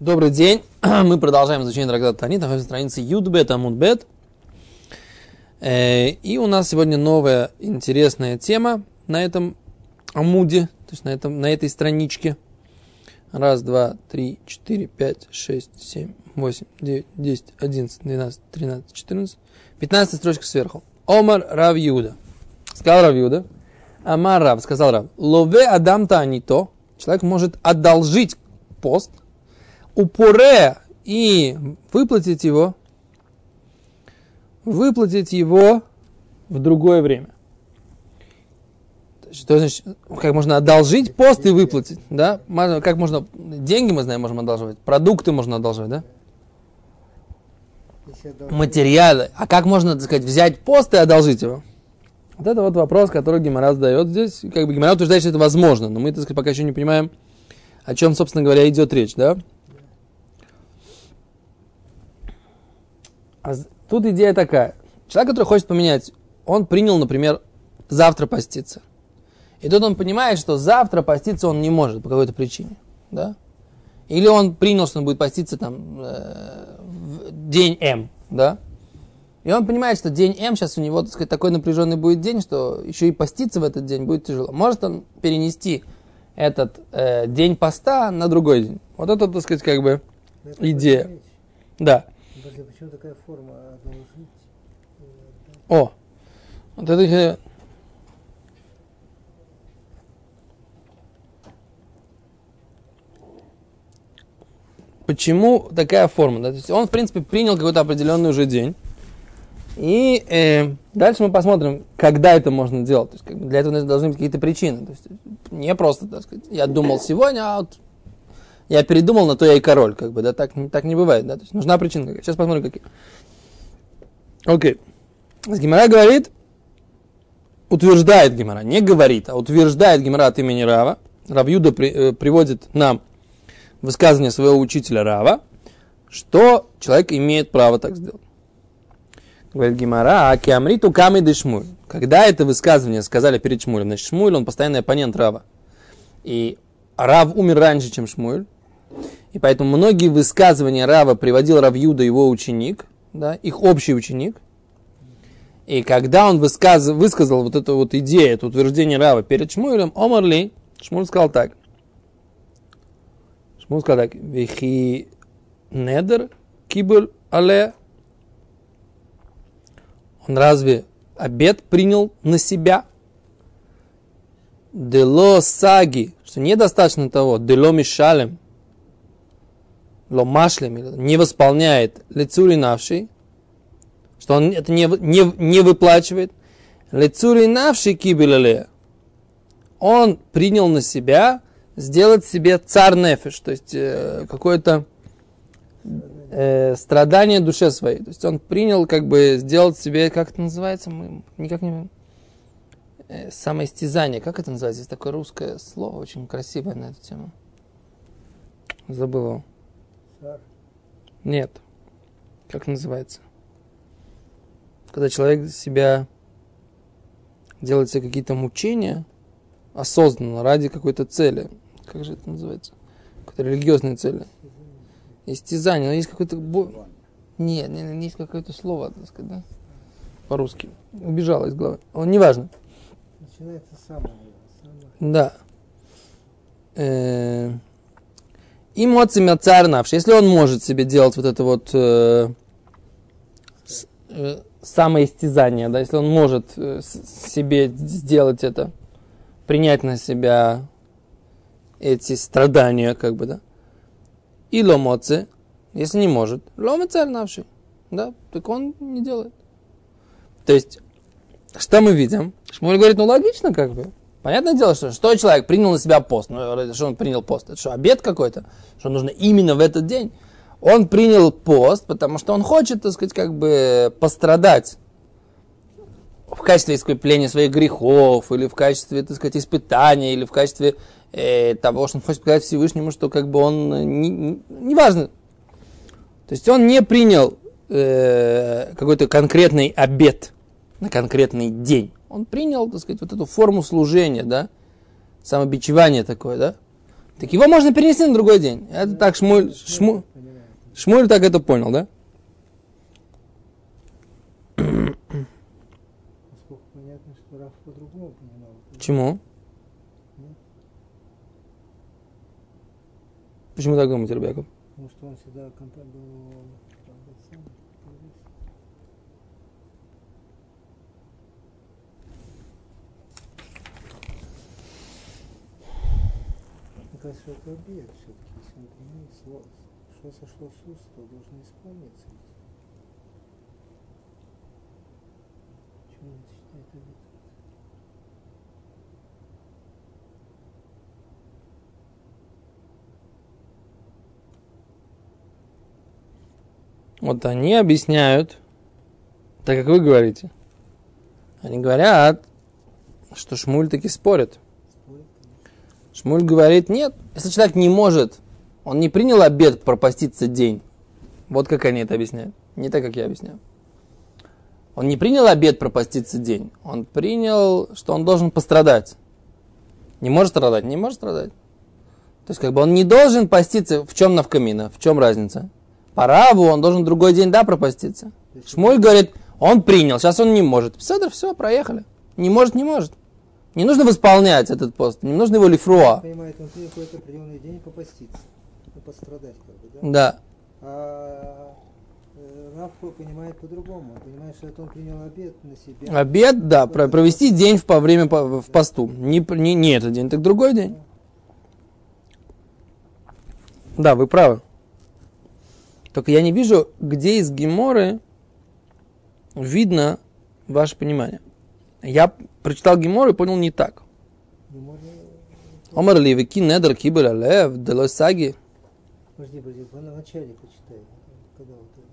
Добрый день. Мы продолжаем изучение Драгдат Танит. На странице Юдбет Амудбет. Э, и у нас сегодня новая интересная тема на этом амуде, то есть на, этом, на этой страничке. Раз, два, три, четыре, пять, шесть, семь, восемь, девять, десять, одиннадцать, двенадцать, тринадцать, четырнадцать. Пятнадцатая строчка сверху. Омар Рав Юда. Сказал Рав Юда. Амар Рав, сказал Рав. Лове Адам Танито. Человек может одолжить пост – упоре и выплатить его, выплатить его в другое время. Что значит, как можно одолжить пост и выплатить, да? Как можно, деньги мы знаем, можем одалживать, продукты можно одалживать, да? Материалы. А как можно, так сказать, взять пост и одолжить его? Вот это вот вопрос, который Гимара задает здесь. Как бы Гимара утверждает, что это возможно, но мы, так сказать, пока еще не понимаем, о чем, собственно говоря, идет речь, да? А тут идея такая. Человек, который хочет поменять, он принял, например, завтра поститься. И тут он понимает, что завтра поститься он не может по какой-то причине. Да? Или он принял, что он будет поститься там э, в день М. Да? И он понимает, что день М сейчас у него так сказать, такой напряженный будет день, что еще и поститься в этот день будет тяжело. Может он перенести этот э, день поста на другой день. Вот это, так сказать, как бы идея. Да. Почему такая форма одолжить? О, вот это Почему такая форма? Да? То есть он, в принципе, принял какой-то определенный уже день. И э, дальше мы посмотрим, когда это можно делать. То есть, как бы для этого должны быть какие-то причины. То есть, не просто, так сказать, я думал сегодня, а вот я передумал, на то я и король, как бы, да, так, так не бывает, да, то есть нужна причина. Сейчас посмотрим, какие. Окей. Okay. Гимара говорит, утверждает Гимара, не говорит, а утверждает Гимара от имени Рава. Равьюда при, э, приводит нам высказывание своего учителя Рава, что человек имеет право так сделать. Говорит Гимара, а киамриту камы дешмуль. Когда это высказывание сказали перед Шмулем, значит, Шмуль, он постоянный оппонент Рава. И Рав умер раньше, чем Шмуль. И поэтому многие высказывания Рава приводил Равьюда его ученик, да, их общий ученик. И когда он высказ, высказал вот эту вот идею, это утверждение Рава перед Шмуэлем, Омарли, Шмуль сказал так. Шмуль сказал так. Вихи недер кибуль але. Он разве обед принял на себя? Дело саги, что недостаточно того, дело мишалем, ломашлем, не восполняет лицури навший, что он это не, не, не выплачивает, лицури навший кибелеле, он принял на себя сделать себе цар нефиш, то есть э, какое-то э, страдание душе своей. То есть он принял как бы сделать себе, как это называется, мы никак не э, самоистязание, как это называется? Есть такое русское слово, очень красивое на эту тему. Забыл. Нет. Как называется? Когда человек себя делает себе какие-то мучения осознанно, ради какой-то цели. Как же это называется? Какой-то религиозной цели. Истязание, но есть какой-то... Нет, не, не есть какое-то слово, так сказать, да? По-русски. Убежало из головы. Он неважно. Начинается самое. Да. Э -э и моцимя царь если он может себе делать вот это вот э, э, самоистязание, да, если он может э, себе сделать это, принять на себя эти страдания, как бы, да. И ломоцы, если не может, лома царь да, так он не делает. То есть, что мы видим? Шмуль говорит, ну логично, как бы. Понятное дело, что что человек принял на себя пост. Ну, что он принял пост? Это что, обед какой-то? Что нужно именно в этот день? Он принял пост, потому что он хочет, так сказать, как бы пострадать в качестве искупления своих грехов, или в качестве, так сказать, испытания, или в качестве э, того, что он хочет показать Всевышнему, что как бы он, э, не, не. То есть он не принял э, какой-то конкретный обед на конкретный день он принял, так сказать, вот эту форму служения, да, самобичевание такое, да, Так его можно перенести на другой день. Это так Шмуль, Шмуль. Шмуль так это понял, да? Почему? Почему так думаете, Ребеков? Потому что он всегда контакт был это обед все-таки, если он принимает слово. Что сошло с уст, то должно исполниться. Почему он считает обед? Вот они объясняют, так как вы говорите. Они говорят, что Шмуль таки. Спорит? Шмуль говорит, нет, если человек не может, он не принял обед пропаститься день. Вот как они это объясняют. Не так, как я объясняю. Он не принял обед пропаститься день. Он принял, что он должен пострадать. Не может страдать? Не может страдать. То есть, как бы он не должен поститься. В чем навкамина? В чем разница? По раву он должен другой день, да, пропаститься. Шмуль говорит, он принял, сейчас он не может. Седр, все, проехали. Не может, не может. Не нужно восполнять этот пост, не нужно его лифруа. понимает, он какой-то определенный день попаститься, ну, пострадать как бы, да? Да. А э, Раф понимает по-другому. Он понимает, что это он принял обед на себя. Обед, да, про- провести день в, по время по- в посту. Не, не, не этот день, так другой день. Да, вы правы. Только я не вижу, где из Геморы видно ваше понимание. Я прочитал Гемору и понял не так. Омар ли вики недр кибер алев делой саги. Подожди, подожди, в начале почитай.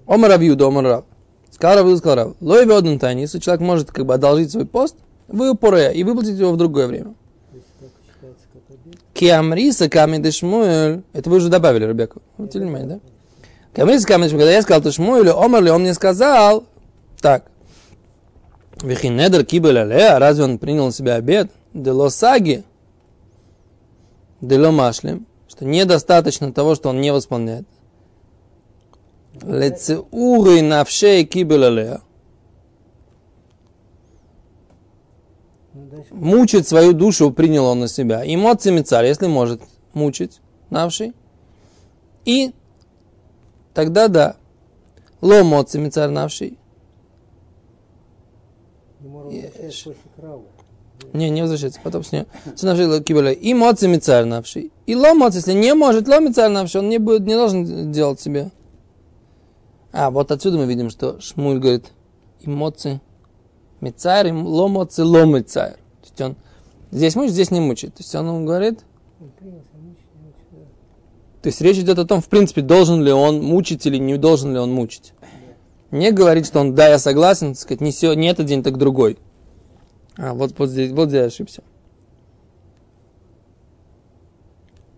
Омар Равьюда, Омар Рав. Сказал Равьюда, сказал Рав. Лой один тайни, если человек может как бы одолжить свой пост, вы упоре и выплатить его в другое время. Киамриса камеды Шмуэль. Это вы уже добавили, Ребекка. Обратили внимание, да? Киамриса камеды Шмуэль. Когда я сказал то Шмуэлю, Омар ли, он мне сказал, так. Вихинедер кибель алея, разве он принял на себя обед? Дело саги. Дело машлем. Что недостаточно того, что он не восполняет. Лецеуры навшей дальше. Мучить свою душу принял он на себя. Эмоциями царь, если может мучить навший. И тогда да. Ломоциями царь навший. Не краву. Не, не возвращается, потом с нее. Навший кибеля. И моциями царь навший. И ломоц, если не может ломить царь навший, он не, будет, не должен делать себе. А, вот отсюда мы видим, что Шмуль говорит, эмоции мицарь, и ломоцы ломицарь. То есть он здесь мучит, здесь не мучит. То есть он ему говорит. То есть речь идет о том, в принципе, должен ли он мучить или не должен ли он мучить. Не говорит, что он, да, я согласен, сказать, не, сё- не этот день, так другой. А, вот, вот здесь, вот здесь ошибся.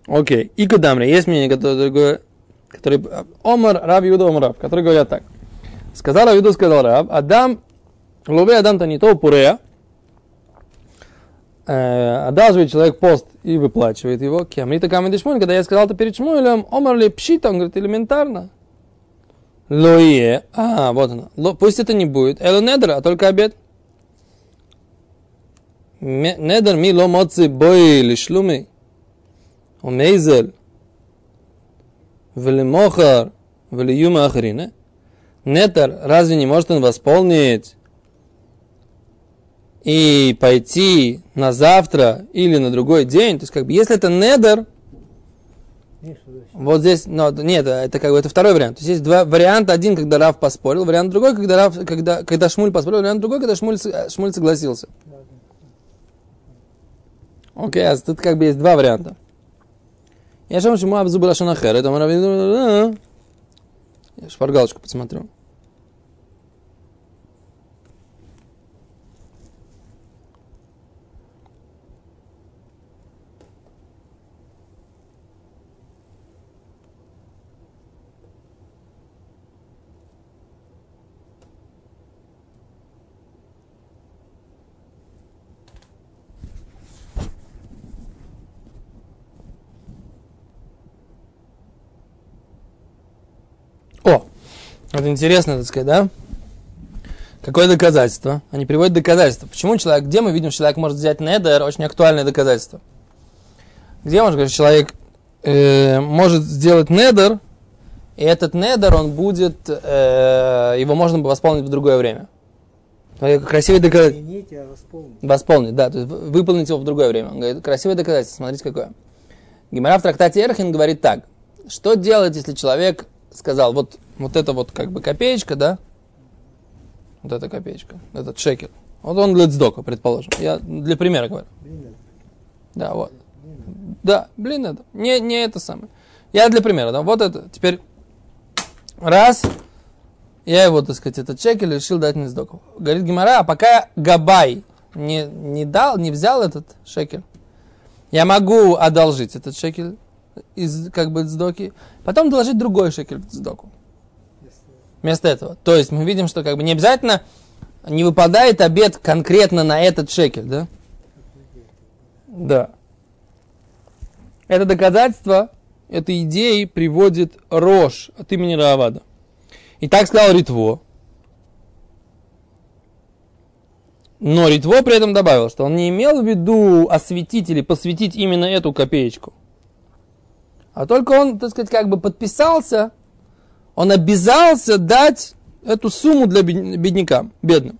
Окей. И Кадамри. Есть мнение, которое другое, который, Омар, Раб Юда, Омар Раб, который говорят так. Сказал Раб Юда, сказал Раб, Адам, лове Адам-то не то пурея, э, одалживает человек пост и выплачивает его. Кемрита камеди Шмуэль, когда я сказал это перед Шмуэлем, Омар ли пшита, он говорит, элементарно. Лое, а, вот оно. Пусть это не будет. Эло недер, а только обед. Недер ми ло моци бой лишлуми. Умейзель. Велимохар. Велиюма ахрина. Недер, разве не может он восполнить и пойти на завтра или на другой день? То есть, как бы, если это недер. Вот здесь, но нет, это как бы это второй вариант. То есть есть два варианта. Один, когда Рав поспорил, вариант другой, когда Рав, когда, когда Шмуль поспорил, вариант другой, когда Шмуль, Шмуль согласился. Окей, а тут как бы есть два варианта. Я же ему обзубил Ашанахер, это Рав- Я шпаргалочку посмотрю. Вот интересно, так сказать, да? Какое доказательство? Они приводят доказательства. Почему человек, где мы видим, что человек может взять недер, очень актуальное доказательство. Где можно говорить, человек э, может сделать недер, и этот недер, он будет, э, его можно восполнить в другое время. Красивый доказательство. А восполните. Восполнить, да, то есть вы- выполнить его в другое время. Он говорит, красивое доказательство, смотрите какое. Гимара в трактате Эрхин говорит так. Что делать, если человек сказал, вот, вот это вот как бы копеечка, да? Вот эта копеечка, этот шекель. Вот он для сдока, предположим. Я для примера говорю. Блин, Да, вот. блин, Да, блин, это. Не, не это самое. Я для примера, да, вот это. Теперь раз, я его, так сказать, этот шекель решил дать Нездоку. Говорит Гимара, а пока Габай не, не дал, не взял этот шекель, я могу одолжить этот шекель из, как бы, сдоки, потом доложить другой шекель в сдоку. Вместо этого. То есть мы видим, что как бы не обязательно не выпадает обед конкретно на этот шекель, да? Да. Это доказательство этой идеи приводит Рош от имени Раавада. И так сказал Ритво. Но Ритво при этом добавил, что он не имел в виду осветить или посвятить именно эту копеечку. А только он, так сказать, как бы подписался, он обязался дать эту сумму для бед- беднякам, бедным.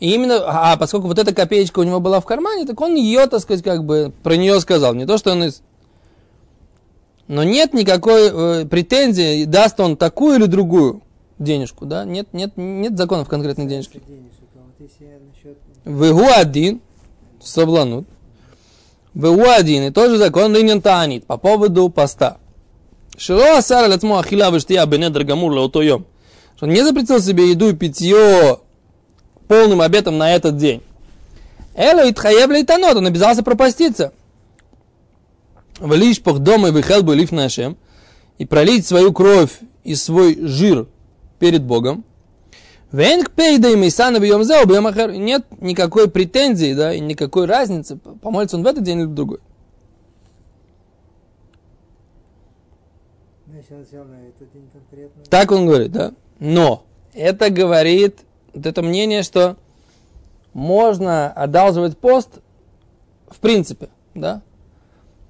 И именно, а поскольку вот эта копеечка у него была в кармане, так он ее, так сказать, как бы про нее сказал. Не то, что он из... Но нет никакой э, претензии, даст он такую или другую денежку, да? Нет, нет, нет законов конкретной денежки. а Вегу один, собланут. Вегу один, и тот же закон линен таанит по поводу поста. Шило асара лацмо ахила вештия бенедр гамур лаутойом. Что он не запретил себе еду и питье полным обетом на этот день. Эло итхаев лейтанот, он обязался пропаститься. В лишпах дома и выхел бы лиф нашем. И пролить свою кровь и свой жир перед Богом. Венг пейда и мейсана бьем за ахер. Нет никакой претензии, да, и никакой разницы, помолится он в этот день или в другой. Ну, Так он говорит, да. Но это говорит, вот это мнение, что можно одалживать пост в принципе, да.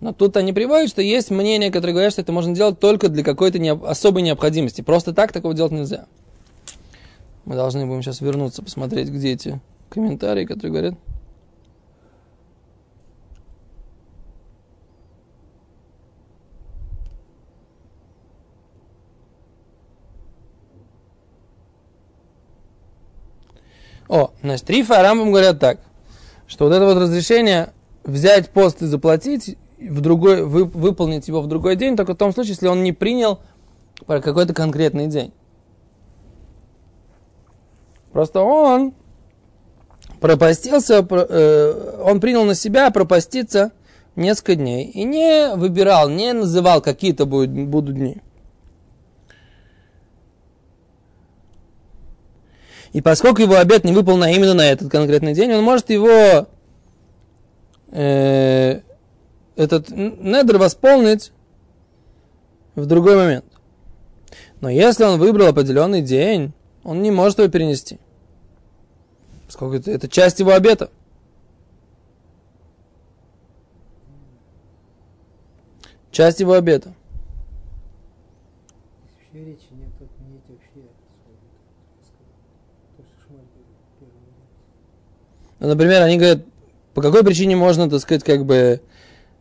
Но тут они приводят, что есть мнение, которое говорят, что это можно делать только для какой-то необ- особой необходимости. Просто так такого делать нельзя. Мы должны будем сейчас вернуться, посмотреть, где эти комментарии, которые говорят. О, значит, Рифа и говорят так, что вот это вот разрешение взять пост и заплатить, в другой, вы, выполнить его в другой день, только в том случае, если он не принял про какой-то конкретный день. Просто он пропастился, про- э, он принял на себя пропаститься несколько дней и не выбирал, не называл какие-то будут, будут дни. И поскольку его обед не выполнен именно на этот конкретный день, он может его э, этот недр восполнить в другой момент. Но если он выбрал определенный день, он не может его перенести. Поскольку это, это часть его обета. Часть его обета. вообще речи нет отменить вообще. Ну, например, они говорят, по какой причине можно, так сказать, как бы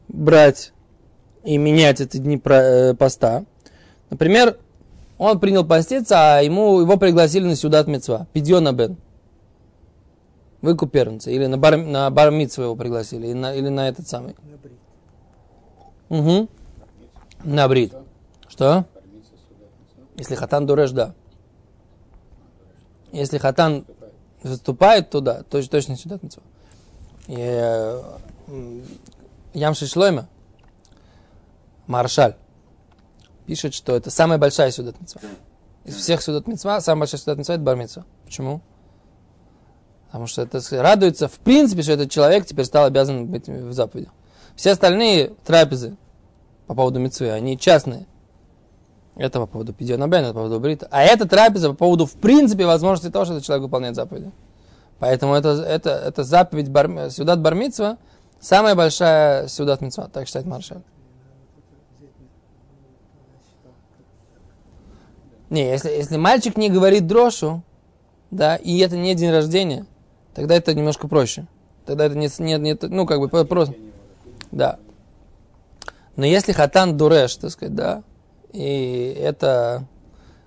брать и менять эти дни э, поста. Например, он принял поститься, а ему, его пригласили на сюдат мецва, пидьона бен. Выкуп первенца. Или на бар, на бар мицву его пригласили, или на, или на этот самый. На брит. Угу. На брит. Что? Если хатан дуреш, да. Если хатан заступает туда, то точно сюда митцва. И э, Ямши Шлойма, Маршаль, пишет, что это самая большая сюдат митцва. Из всех сюдат митцва, самая большая сюдат митцва это бар митцва. Почему? Потому что это радуется, в принципе, что этот человек теперь стал обязан быть в заповеди. Все остальные трапезы, по поводу митцвы, они частные. Это по поводу Пидиона Бен, это по поводу Брита. А это трапеза по поводу, в принципе, возможности того, что этот человек выполняет заповеди. Поэтому это, это, это заповедь бар, Сюдат Бармитсва, самая большая Сюдат Митцва, так считает Маршаль. Не, если, если мальчик не говорит дрошу, да, и это не день рождения, тогда это немножко проще. Тогда это не, не, не ну, как бы просто. Да. Но если хатан дуреш, так сказать, да, и это...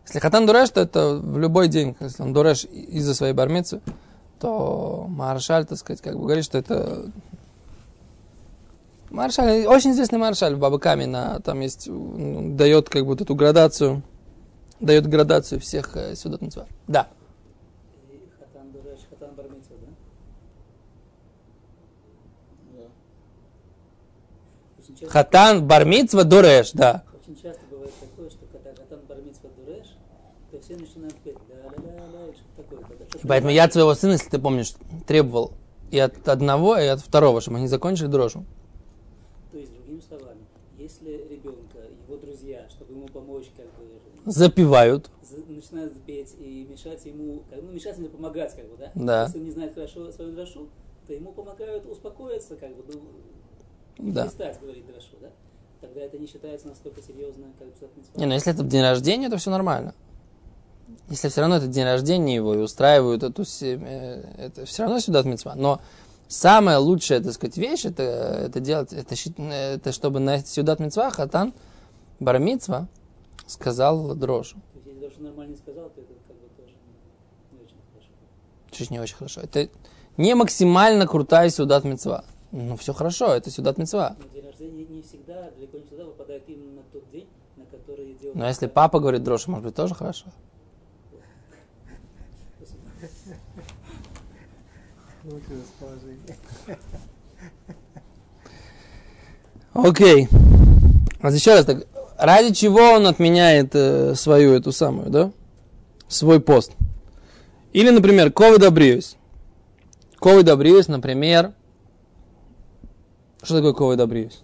Если хатан дуреш, то это в любой день, если он дуреш из-за своей бармицы, то маршаль, так сказать, как бы говорит, что это... Маршаль, очень известный маршаль в Бабакаме, там есть, дает как бы вот эту градацию, дает градацию всех э, сюдот Да. Хатан Дуреш, Хатан Бармитсва, да? Очень часто, Хатан бармитсва дуреш, да. очень часто бывает такое, что когда Хатан Бармитсва Дуреш, то все начинают петь ля-ля-ля-ля, что такое. Когда поэтому я от своего сына, если ты помнишь, требовал и от одного, и от второго, чтобы они закончили дрожу. То есть, другими словами, если ребенка, его друзья, чтобы ему помочь, как бы, Запивают. за- начинают петь и мешать ему, как, ну, мешать ему помогать, как бы, да? Да. Если он не знает хорошо свою дрошу, то ему помогают успокоиться, как бы, ну, не Да. перестать говорить дрошу, да? Тогда это не считается настолько серьезно, как Не, ну если это день рождения, то все нормально. Если все равно это день рождения его и устраивают эту, э, это все равно сюда митцва. Но самая лучшая, так сказать, вещь, это, это делать, это, щит- это чтобы на сюдат митцва хатан бармитцва сказал есть, если дрошу нормально не сказал, то это как бы тоже не, очень хорошо. Чуть не очень хорошо. Это не максимально крутая сюдат митцва. Ну, все хорошо, это сюдат митцва. Но день рождения не всегда, далеко не всегда выпадает именно на тот день, на который делают... Но если папа говорит дрожь, может быть, тоже хорошо. Окей. А еще раз так. Ради чего он отменяет э, свою эту самую, да? Свой пост. Или, например, Ковы Добриюсь. Ковы Добриюсь, например. Что такое Ковы Добриюсь?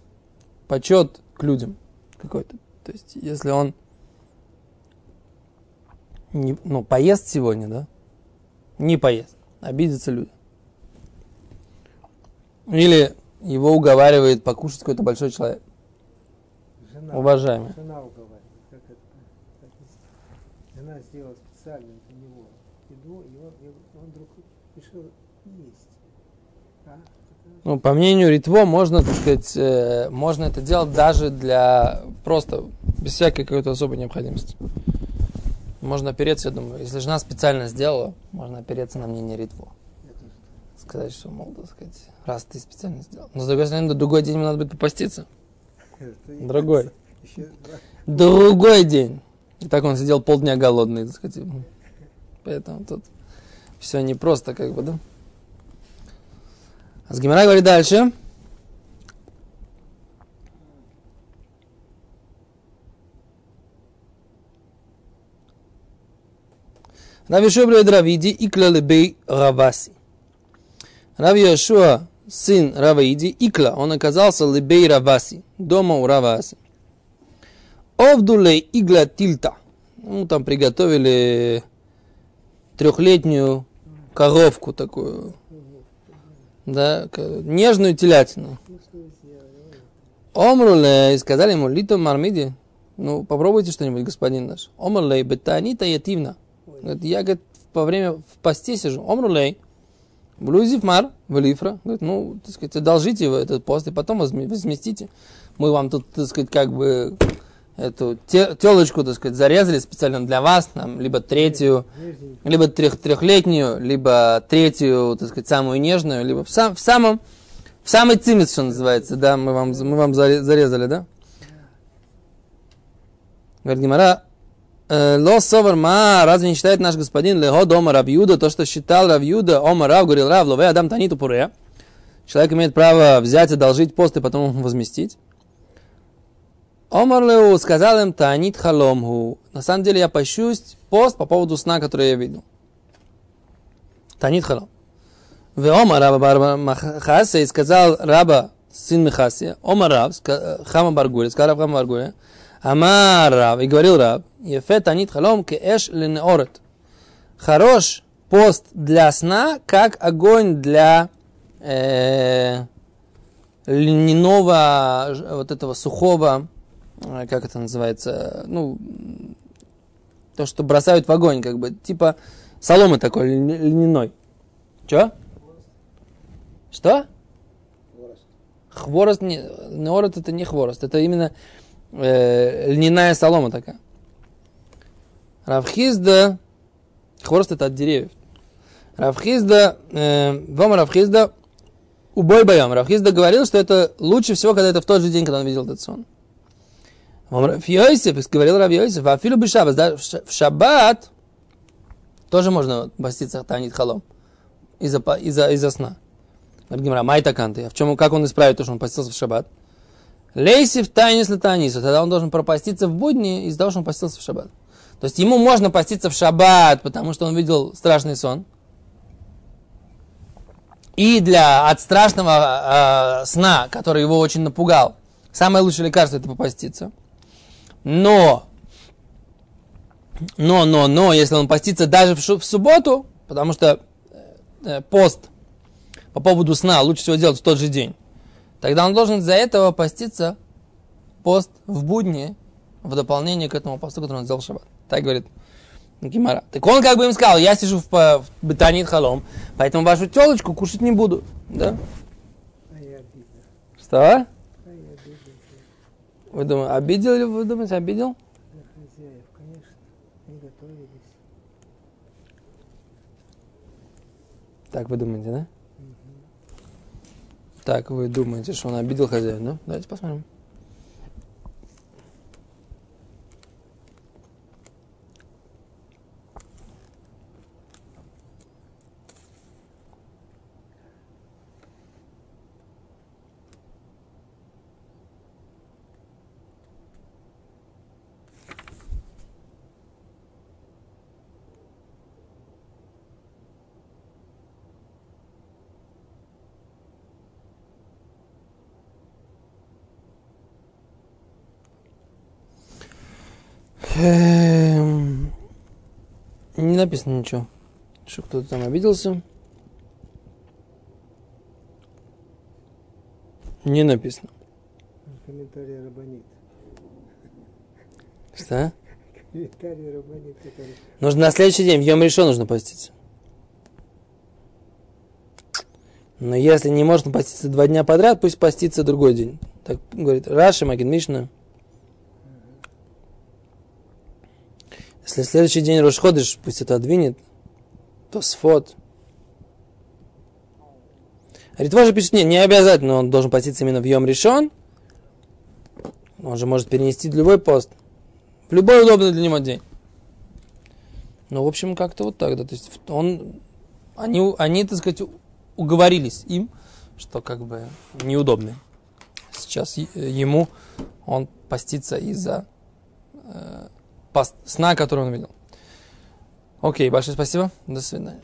Почет к людям какой-то. То есть, если он не, ну, поест сегодня, да? Не поест. Обидятся люди. Или его уговаривает покушать какой-то большой человек. Жена, Уважаемый. Жена уговаривает. Как это отнести? Жена сделала специально для него еду, и он, и он вдруг решил есть. А? Ну, по мнению Ритво, можно, так сказать, э, можно это делать даже для просто без всякой какой-то особой необходимости. Можно опереться, я думаю, если жена специально сделала, можно опереться на мнение Ритво. Сказать, что, мол, так сказать, раз ты специально сделал. Но, с другой стороны, другой день надо будет попаститься. Другой. Другой день. И так он сидел полдня голодный, так сказать. Поэтому тут все непросто, как бы, да? С Гимара говорит дальше. Рав Йошуа говорит Равиди и клалебей Раваси. Рав Йошуа, сын Равиди, Икла, он оказался лебей Раваси, дома у Раваси. Овдулей игла тильта. Ну, там приготовили трехлетнюю коровку такую. Да, нежную телятину. Ну? Омруле, и сказали ему, лито мармиди, ну, попробуйте что-нибудь, господин наш. Омрулей, бетанита ятивна. Говорит, я, говорит, во время в посте сижу. Омрулей, блюзив мар, велифра. Говорит, ну, так сказать, одолжите вы этот пост и потом возме- возместите. Мы вам тут, так сказать, как бы эту телочку, так сказать, зарезали специально для вас, там, либо третью, либо трех, трехлетнюю, либо третью, так сказать, самую нежную, либо в, сам, в самом, в самый цимис, что называется, да, мы вам, мы вам заре- зарезали, да? Говорит Гимара, «Э, Ло совар ма, разве не считает наш господин Лего дома Равьюда, то, что считал Равьюда, Ома Рав, говорил Рав, лове Адам Таниту Пуре. Человек имеет право взять, одолжить пост и потом возместить. Омар Леу сказал им Танит Халомгу. На самом деле я пощусь пост по поводу сна, который я видел. Танит Халом. В Омар Раба Махасе и сказал Раба, сын Михасия, Омар Рав, ска- Хама Баргури, сказал Рав Хама Баргури, Амар Рав, и говорил Рав, Ефет анит халом ке эш ленеорет. Хорош пост для сна, как огонь для э, льняного, вот этого сухого, э, как это называется, ну, то, что бросают в огонь, как бы, типа соломы такой льня- льняной. Че? Что? Хворост, не, неорот это не хворост, это именно э, льняная солома такая. Равхизда, хворост это от деревьев. Равхизда, э, вам Равхизда, убой боем. Равхизда говорил, что это лучше всего, когда это в тот же день, когда он видел этот сон. Йосиф, говорил Рав Йосиф, а филу бы шаббат, да, в ша- в шаббат тоже можно поститься танит халом из-за, па- из-за, из-за сна. Говорит Гимара, майта канты. А в чем, как он исправит то, что он постился в шаббат? Лейсив тайнис латанису. Тогда он должен пропаститься в будни из-за того, что он постился в шаббат. То есть ему можно поститься в шаббат, потому что он видел страшный сон. И для от страшного э, сна, который его очень напугал, самое лучшее лекарство это попаститься. Но, но, но, но, если он постится даже в, в субботу, потому что э, пост по поводу сна лучше всего делать в тот же день, тогда он должен из-за этого поститься пост в будни в дополнение к этому посту, который он сделал в шаббат. Так говорит Гимара. Так он как бы им сказал, я сижу в, в бетанит халом, поэтому вашу телочку кушать не буду. Да? А. Что? Вы думаете, обидел или вы думаете, обидел? хозяев, конечно. Не готовились. Так вы думаете, да? Так вы думаете, что он обидел хозяина, да? Давайте посмотрим. Не написано ничего, что кто-то там обиделся. Не написано. Комментарий Рабанит. Что? Комментарий Рабанит. Нужно на следующий день, в Йом решен нужно поститься. Но если не можно поститься два дня подряд, пусть постится другой день. Так говорит Раши, Магин Мишна. Если следующий день расходишь, пусть это отдвинет, то сфот. Ритва же пишет, нет, не обязательно, он должен поститься именно в Йом решен. Он же может перенести любой пост. В любой удобный для него день. Ну, в общем, как-то вот так, да. То есть он, они, они, так сказать, уговорились им, что как бы неудобно. Сейчас ему он постится из-за э, сна, который он видел. Окей, большое спасибо. До свидания.